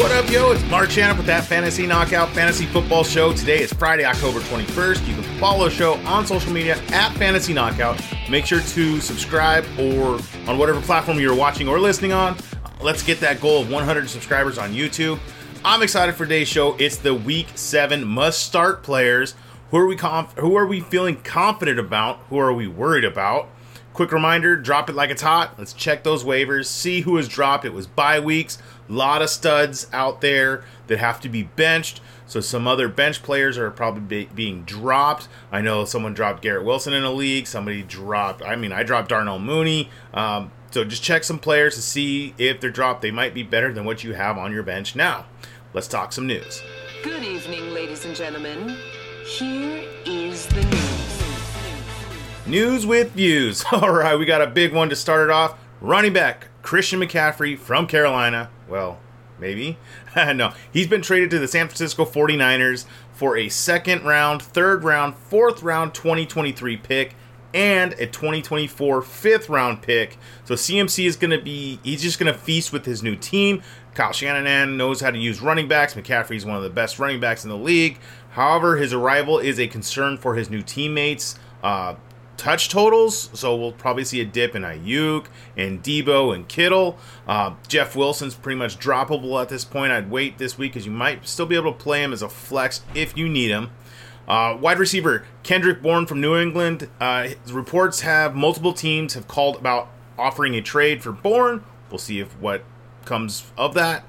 What up, yo? It's Mark Shannon with that Fantasy Knockout Fantasy Football Show. Today is Friday, October 21st. You can follow the show on social media at Fantasy Knockout. Make sure to subscribe or on whatever platform you're watching or listening on. Let's get that goal of 100 subscribers on YouTube. I'm excited for today's show. It's the Week 7 must start players. Who are we conf- who are we feeling confident about? Who are we worried about? Quick reminder, drop it like it's hot. Let's check those waivers, see who has dropped. It was bye weeks. A lot of studs out there that have to be benched. So some other bench players are probably be- being dropped. I know someone dropped Garrett Wilson in a league. Somebody dropped, I mean, I dropped Darnell Mooney. Um, so just check some players to see if they're dropped. They might be better than what you have on your bench now. Let's talk some news. Good evening, ladies and gentlemen. Here is the news. News with views. All right, we got a big one to start it off. Running back Christian McCaffrey from Carolina. Well, maybe. no, he's been traded to the San Francisco 49ers for a second round, third round, fourth round 2023 pick and a 2024 fifth round pick. So CMC is going to be, he's just going to feast with his new team. Kyle Shanahan knows how to use running backs. McCaffrey is one of the best running backs in the league. However, his arrival is a concern for his new teammates. Uh, touch totals, so we'll probably see a dip in Aiyuk and Deebo and Kittle. Uh, Jeff Wilson's pretty much droppable at this point. I'd wait this week because you might still be able to play him as a flex if you need him. Uh, wide receiver Kendrick Bourne from New England. Uh, reports have multiple teams have called about offering a trade for Bourne. We'll see if what comes of that.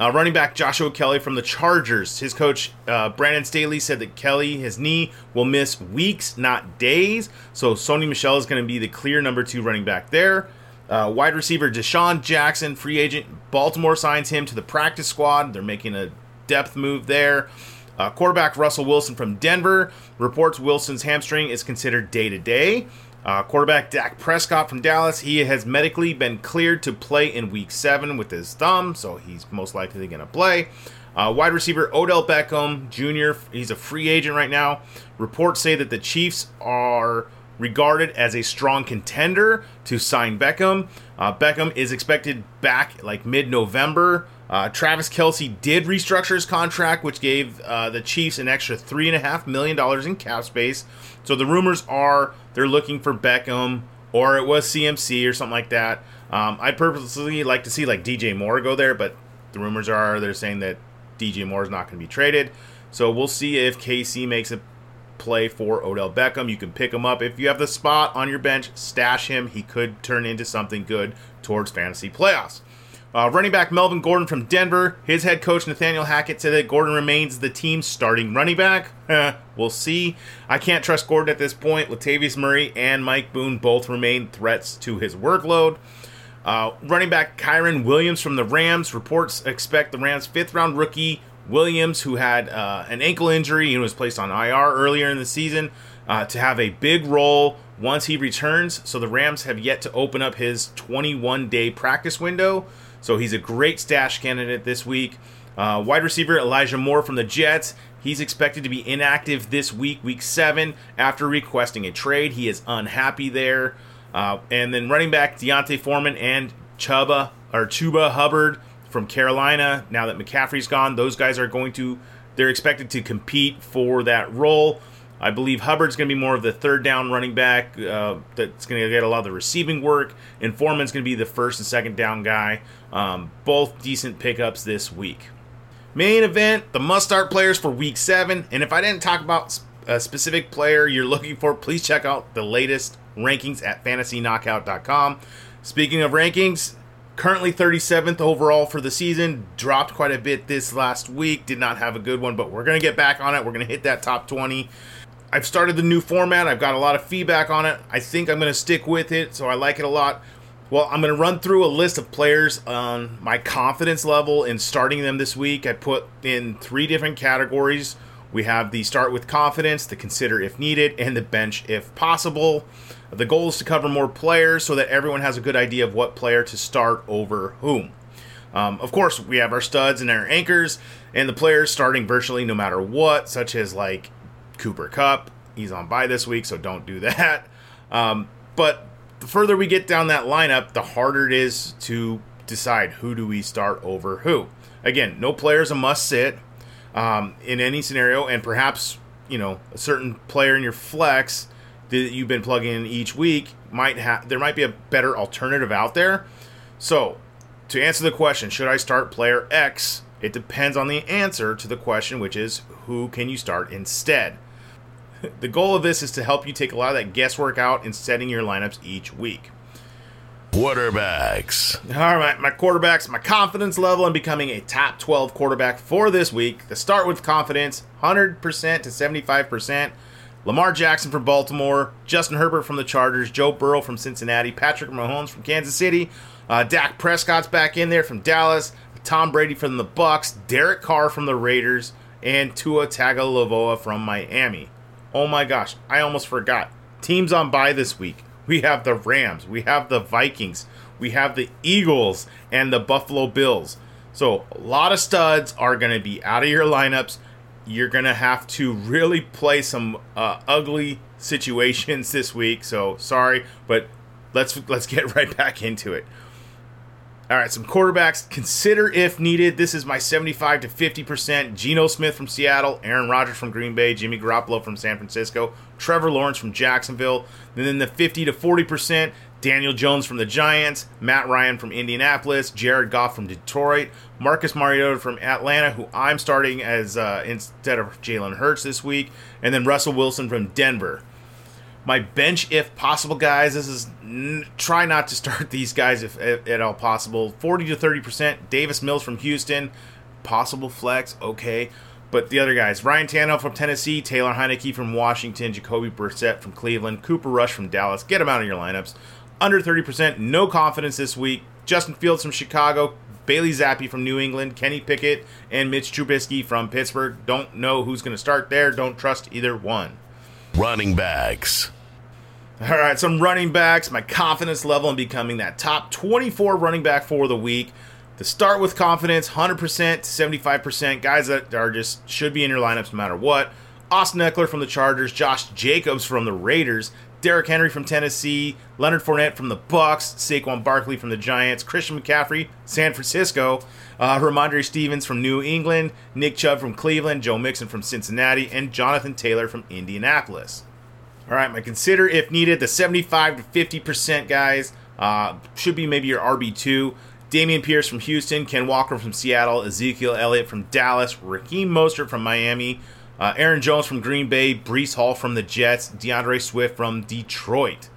Uh, running back Joshua Kelley from the Chargers. His coach uh, Brandon Staley said that Kelly, his knee, will miss weeks, not days. So Sony Michel is going to be the clear number two running back there. Uh, wide receiver DeSean Jackson, free agent. Baltimore signs him to the practice squad. They're making a depth move there. Uh, quarterback Russell Wilson from Denver reports Wilson's hamstring is considered day to day. Uh, quarterback Dak Prescott from Dallas, he has medically been cleared to play in week seven with his thumb, so he's most likely going to play. Uh, wide receiver Odell Beckham Jr., he's a free agent right now. Reports say that the Chiefs are regarded as a strong contender to sign Beckham. Uh, Beckham is expected back like mid November. Uh, Travis Kelce did restructure his contract, which gave uh, the Chiefs an extra $3.5 million in cap space. So the rumors are they're looking for Beckham or it was CMC or something like that. Um, I'd purposely like to see like DJ Moore go there, but the rumors are they're saying that DJ Moore is not going to be traded. So we'll see if KC makes a play for Odell Beckham. You can pick him up. If you have the spot on your bench, stash him. He could turn into something good towards fantasy playoffs. Uh, running back Melvin Gordon from Denver. His head coach Nathaniel Hackett said that Gordon remains the team's starting running back. we'll see. I can't trust Gordon at this point. Latavius Murray and Mike Boone both remain threats to his workload. Uh, running back Kyren Williams from the Rams. Reports expect the Rams' fifth round rookie Williams, who had uh, an ankle injury and was placed on IR earlier in the season, uh, to have a big role once he returns. So the Rams have yet to open up his 21 day practice window. So he's a great stash candidate this week. Uh, wide receiver Elijah Moore from the Jets. He's expected to be inactive this week, week seven, after requesting a trade. He is unhappy there. Uh, and then running back D'Onta Foreman and Chuba or Chuba Hubbard from Carolina. Now that McCaffrey's gone, those guys are going to they're expected to compete for that role. I believe Hubbard's going to be more of the third down running back uh, that's going to get a lot of the receiving work, and Foreman's going to be the first and second down guy. Um, both decent pickups this week. Main event, the must start players for week seven. And if I didn't talk about a specific player you're looking for, please check out the latest rankings at fantasyknockout.com. Speaking of rankings, currently 37th overall for the season, dropped quite a bit this last week, did not have a good one, but we're going to get back on it. We're going to hit that top 20. I've started the new format. I've got a lot of feedback on it. I think I'm going to stick with it, so I like it a lot. Well, I'm going to run through a list of players on my confidence level in starting them this week. I put in three different categories. We have the start with confidence, the consider if needed, and the bench if possible. The goal is to cover more players so that everyone has a good idea of what player to start over whom. Um, of course, we have our studs and our anchors, and the players starting virtually no matter what, such as like Cooper Kupp. He's on bye this week, so don't do that. Um, but the further we get down that lineup, the harder it is to decide who do we start over who. Again, no player is a must sit um, in any scenario, and perhaps you know a certain player in your flex that you've been plugging in each week might have there might be a better alternative out there. So, to answer the question, should I start player X? It depends on the answer to the question, which is who can you start instead. The goal of this is to help you take a lot of that guesswork out in setting your lineups each week. Quarterbacks. All right, my quarterbacks, my confidence level in becoming a top 12 quarterback for this week. To start with confidence, 100% to 75%. Lamar Jackson from Baltimore, Justin Herbert from the Chargers, Joe Burrow from Cincinnati, Patrick Mahomes from Kansas City, uh, Dak Prescott's back in there from Dallas, Tom Brady from the Bucs, Derek Carr from the Raiders, and Tua Tagovailoa from Miami. Oh my gosh, I almost forgot. Teams on bye this week. We have the Rams, we have the Vikings, we have the Eagles, and the Buffalo Bills. So a lot of studs are going to be out of your lineups. You're going to have to really play some uh, ugly situations this week. So sorry, but let's let's get right back into it. All right, some quarterbacks consider if needed. This is my 75 to 50%. Geno Smith from Seattle, Aaron Rodgers from Green Bay, Jimmy Garoppolo from San Francisco, Trevor Lawrence from Jacksonville. And then the 50 to 40%, Daniel Jones from the Giants, Matt Ryan from Indianapolis, Jared Goff from Detroit, Marcus Mariota from Atlanta, who I'm starting as uh, instead of Jalen Hurts this week, and then Russell Wilson from Denver my bench if possible guys this is n- try not to start these guys if, if, at all possible 40 to 30 percent davis mills from houston possible flex okay but the other guys ryan tannehill from tennessee taylor heinicke from washington jacoby brissett from cleveland cooper rush from dallas get them out of your lineups under 30 percent no confidence this week justin fields from chicago Bailey Zappe from New England, Kenny Pickett, and Mitch Trubisky from Pittsburgh. Don't know who's going to start there. Don't trust either one. Running backs. All right, some running backs. My confidence level in becoming that top 24 running back for the week. To start with confidence, 100% 75%. Guys that are just should be in your lineups no matter what. Austin Ekeler from the Chargers, Josh Jacobs from the Raiders, Derrick Henry from Tennessee, Leonard Fournette from the Bucs, Saquon Barkley from the Giants, Christian McCaffrey, San Francisco, uh, Rhamondre Stevens from New England, Nick Chubb from Cleveland, Joe Mixon from Cincinnati, and Jonathan Taylor from Indianapolis. All right, my consider if needed the 75 to 50 percent guys uh, should be maybe your RB two. Dameon Pierce from Houston, Ken Walker from Seattle, Ezekiel Elliott from Dallas, Raheem Mostert from Miami, uh, Aaron Jones from Green Bay, Breece Hall from the Jets, D'Andre Swift from Detroit.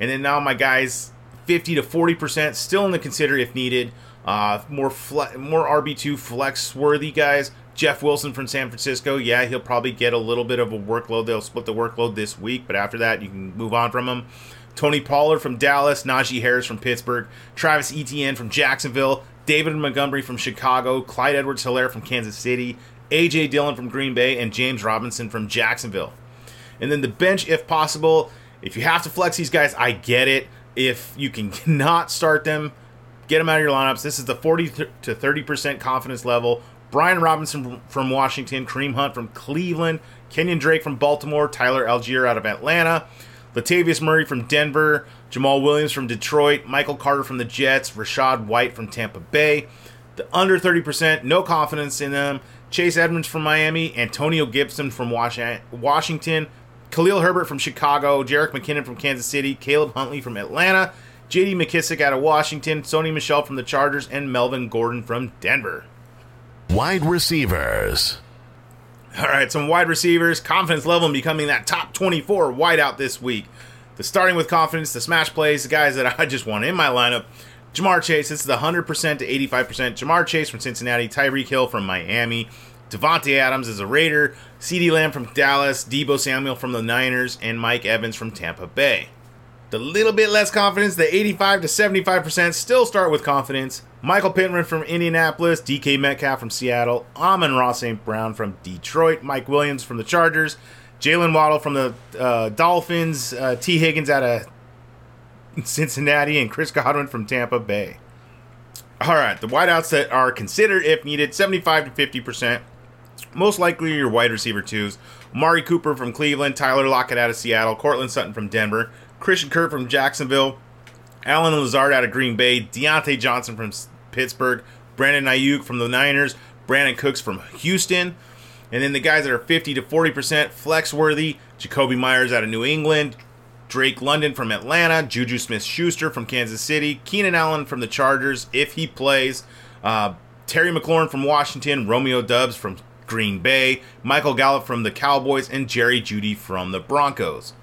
And then now my guys, 50 to 40%, still in the consider if needed. Uh, more fle- more RB2 flex worthy guys. Jeff Wilson from San Francisco, yeah, he'll probably get a little bit of a workload. They'll split the workload this week, but after that, you can move on from him. Tony Pollard from Dallas, Najee Harris from Pittsburgh, Travis Etienne from Jacksonville, David Montgomery from Chicago, Clyde Edwards Helaire from Kansas City, AJ Dillon from Green Bay, and James Robinson from Jacksonville. And then the bench, if possible. If you have to flex these guys, I get it. If you cannot start them, get them out of your lineups. This is the 40 to 30% confidence level. Brian Robinson from Washington, Kareem Hunt from Cleveland, Kenyon Drake from Baltimore, Tyler Allgeier out of Atlanta, Latavius Murray from Denver, Jamaal Williams from Detroit, Michael Carter from the Jets, Rachaad White from Tampa Bay. The under 30%, no confidence in them. Chase Edmonds from Miami, Antonio Gibson from Washington, Khalil Herbert from Chicago, Jerick McKinnon from Kansas City, Caleb Huntley from Atlanta, J.D. McKissic out of Washington, Sony Michel from the Chargers, and Melvin Gordon from Denver. Wide receivers. All right, some wide receivers. Confidence level in becoming that top 24 wideout this week. The starting with confidence, the smash plays, the guys that I just want in my lineup. Ja'Marr Chase, this is the 100% to 85%. Ja'Marr Chase from Cincinnati, Tyreek Hill from Miami, Davante Adams is a Raider, CeeDee Lamb from Dallas, Deebo Samuel from the Niners, and Mike Evans from Tampa Bay. The little bit less confidence, the 85 to 75%, still start with confidence. Michael Pittman from Indianapolis, DK Metcalf from Seattle, Amon-Ra St. Brown from Detroit, Mike Williams from the Chargers, Jalen Waddle from the uh, Dolphins, uh, Tee Higgins out of Cincinnati, and Chris Godwin from Tampa Bay. All right, the wideouts that are considered, if needed, 75 to 50%. Most likely your wide receiver twos. Mari Cooper from Cleveland, Tyler Lockett out of Seattle, Courtland Sutton from Denver, Christian Kirk from Jacksonville, Allen Lazard out of Green Bay, Diontae Johnson from Pittsburgh, Brandon Aiyuk from the Niners, Brandin Cooks from Houston. And then the guys that are 50 to 40% flex worthy Jakobi Meyers out of New England, Drake London from Atlanta, Juju Smith Schuster from Kansas City, Keenan Allen from the Chargers, if he plays, uh, Terry McLaurin from Washington, Romeo Doubs from Green Bay, Michael Gallup from the Cowboys, and Jerry Jeudy from the Broncos.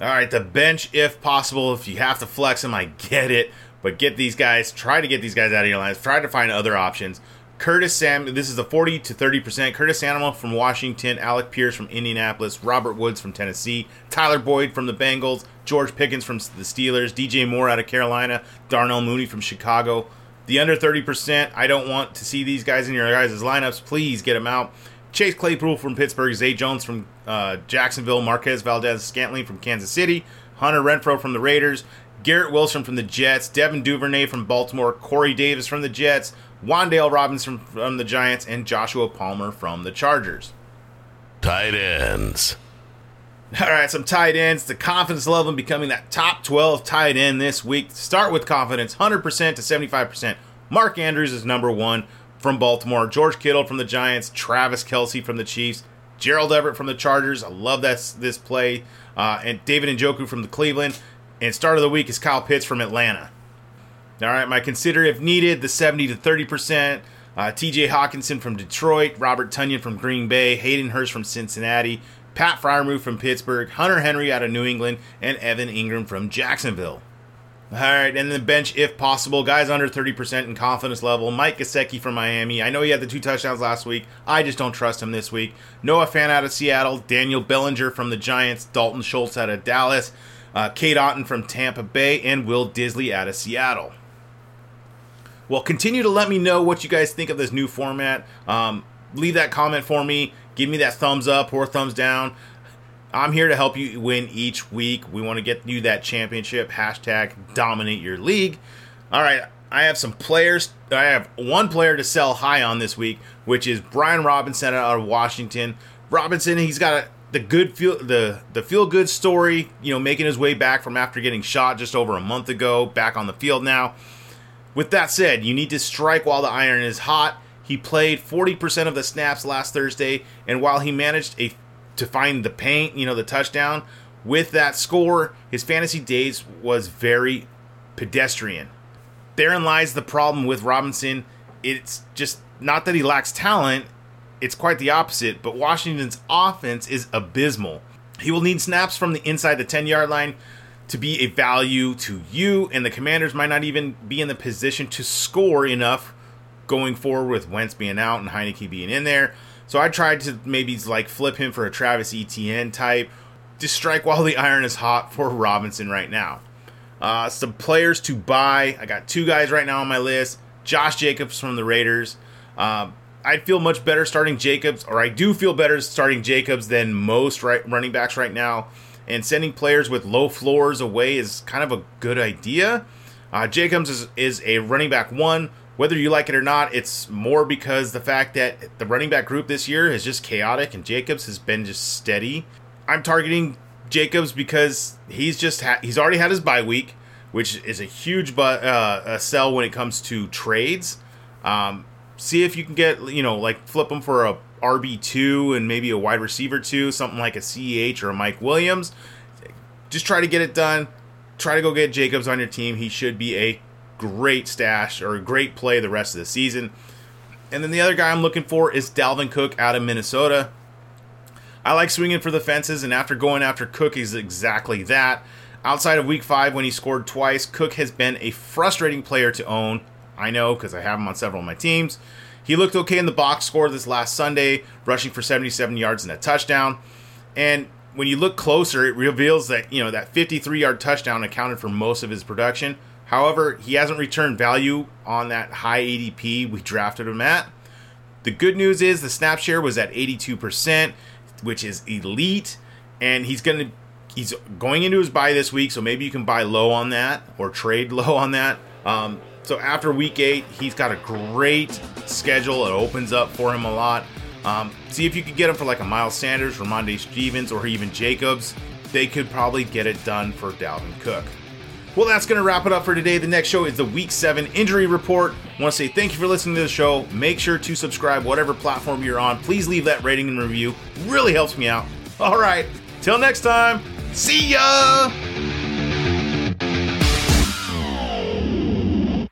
All right, the bench, if possible, if you have to flex them, I get it. But get these guys, try to get these guys out of your lines. Try to find other options. Curtis Sam, this is a 40 to 30%. Curtis Samuel from Washington, Alec Pierce from Indianapolis, Robert Woods from Tennessee, Tyler Boyd from the Bengals, George Pickens from the Steelers, DJ Moore out of Carolina, Darnell Mooney from Chicago. The under 30%, I don't want to see these guys in your guys' lineups. Please get them out. Chase Claypool from Pittsburgh, Zay Jones from uh, Jacksonville, Marquez Valdes Scantling from Kansas City, Hunter Renfrow from the Raiders, Garrett Wilson from the Jets, Devin Duvernay from Baltimore, Corey Davis from the Jets, Wan'Dale Robinson from from the Giants, and Joshua Palmer from the Chargers. Tight ends. All right, some tight ends. The confidence level in becoming that top 12 tight end this week. Start with confidence 100% to 75%. Mark Andrews is number one from Baltimore, George Kittle from the Giants, Travis Kelce from the Chiefs, Gerald Everett from the Chargers. I love that this play, uh, and David Njoku from the Cleveland. And start of the week is Kyle Pitts from Atlanta. All right, my consider if needed the 70 to 30 percent. Uh, T.J. Hockenson from Detroit, Robert Tonyan from Green Bay, Hayden Hurst from Cincinnati, Pat Freiermuth from Pittsburgh, Hunter Henry out of New England, and Evan Engram from Jacksonville. All right, and then the bench, if possible, guys under 30% in confidence level. Mike Gesicki from Miami. I know he had the two touchdowns last week. I just don't trust him this week. Noah Fant out of Seattle. Daniel Bellinger from the Giants. Dalton Schultz out of Dallas. Uh, Cade Otton from Tampa Bay. And Will Dissly out of Seattle. Well, continue to let me know what you guys think of this new format. Um, leave that comment for me. Give me that thumbs up or thumbs down. I'm here to help you win each week. We want to get you that championship. Hashtag dominate your league. All right, I have some players. I have one player to sell high on this week, which is Brian Robinson out of Washington. Robinson, he's got a, the good feel the the feel good story. You know, making his way back from after getting shot just over a month ago, back on the field now. With that said, you need to strike while the iron is hot. He played 40% of the snaps last Thursday, and while he managed a to find the paint, you know, the touchdown. With that score, his fantasy days was very pedestrian. Therein lies the problem with Robinson. It's just not that he lacks talent, it's quite the opposite, but Washington's offense is abysmal. He will need snaps from the inside the 10 yard line to be a value to you, and the commanders might not even be in the position to score enough going forward with Wentz being out and Heinicke being in there. So I tried to maybe like flip him for a Travis Etienne type. Just strike while the iron is hot for Robinson right now. Uh, some players to buy. I got two guys right now on my list. Josh Jacobs from the Raiders. Um, I'd feel much better starting Jacobs, or I do feel better starting Jacobs than most right, running backs right now. And sending players with low floors away is kind of a good idea. Uh, Jacobs is, is a running back one whether you like it or not, it's more because the fact that the running back group this year is just chaotic and Jacobs has been just steady. I'm targeting Jacobs because he's just ha- he's already had his bye week, which is a huge but uh, a sell when it comes to trades. Um, see if you can get you know like flip him for a RB two and maybe a wide receiver two, something like a CEH or a Mike Williams. Just try to get it done. Try to go get Jacobs on your team. He should be a great stash or a great play the rest of the season. And then the other guy I'm looking for is Dalvin Cook out of Minnesota. I like swinging for the fences, and after going after Cook, he's exactly that. Outside of week five, when he scored twice, Cook has been a frustrating player to own. I know because I have him on several of my teams. He looked okay in the box score this last Sunday, rushing for 77 yards and a touchdown. And when you look closer, it reveals that you know that 53 yard touchdown accounted for most of his production. However, he hasn't returned value on that high ADP we drafted him at. The good news is the snap share was at 82%, which is elite, and he's going to he's going into his bye this week, so maybe you can buy low on that or trade low on that. Um, so after week eight, he's got a great schedule. It opens up for him a lot. Um, see if you could get him for like a Miles Sanders, Rhamondre Stevens, or even Jacobs. They could probably get it done for Dalvin Cook. Well, that's going to wrap it up for today. The next show is the Week 7 Injury Report. I want to say thank you for listening to the show. Make sure to subscribe, whatever platform you're on. Please leave that rating and review. Really helps me out. All right. Till next time. See ya!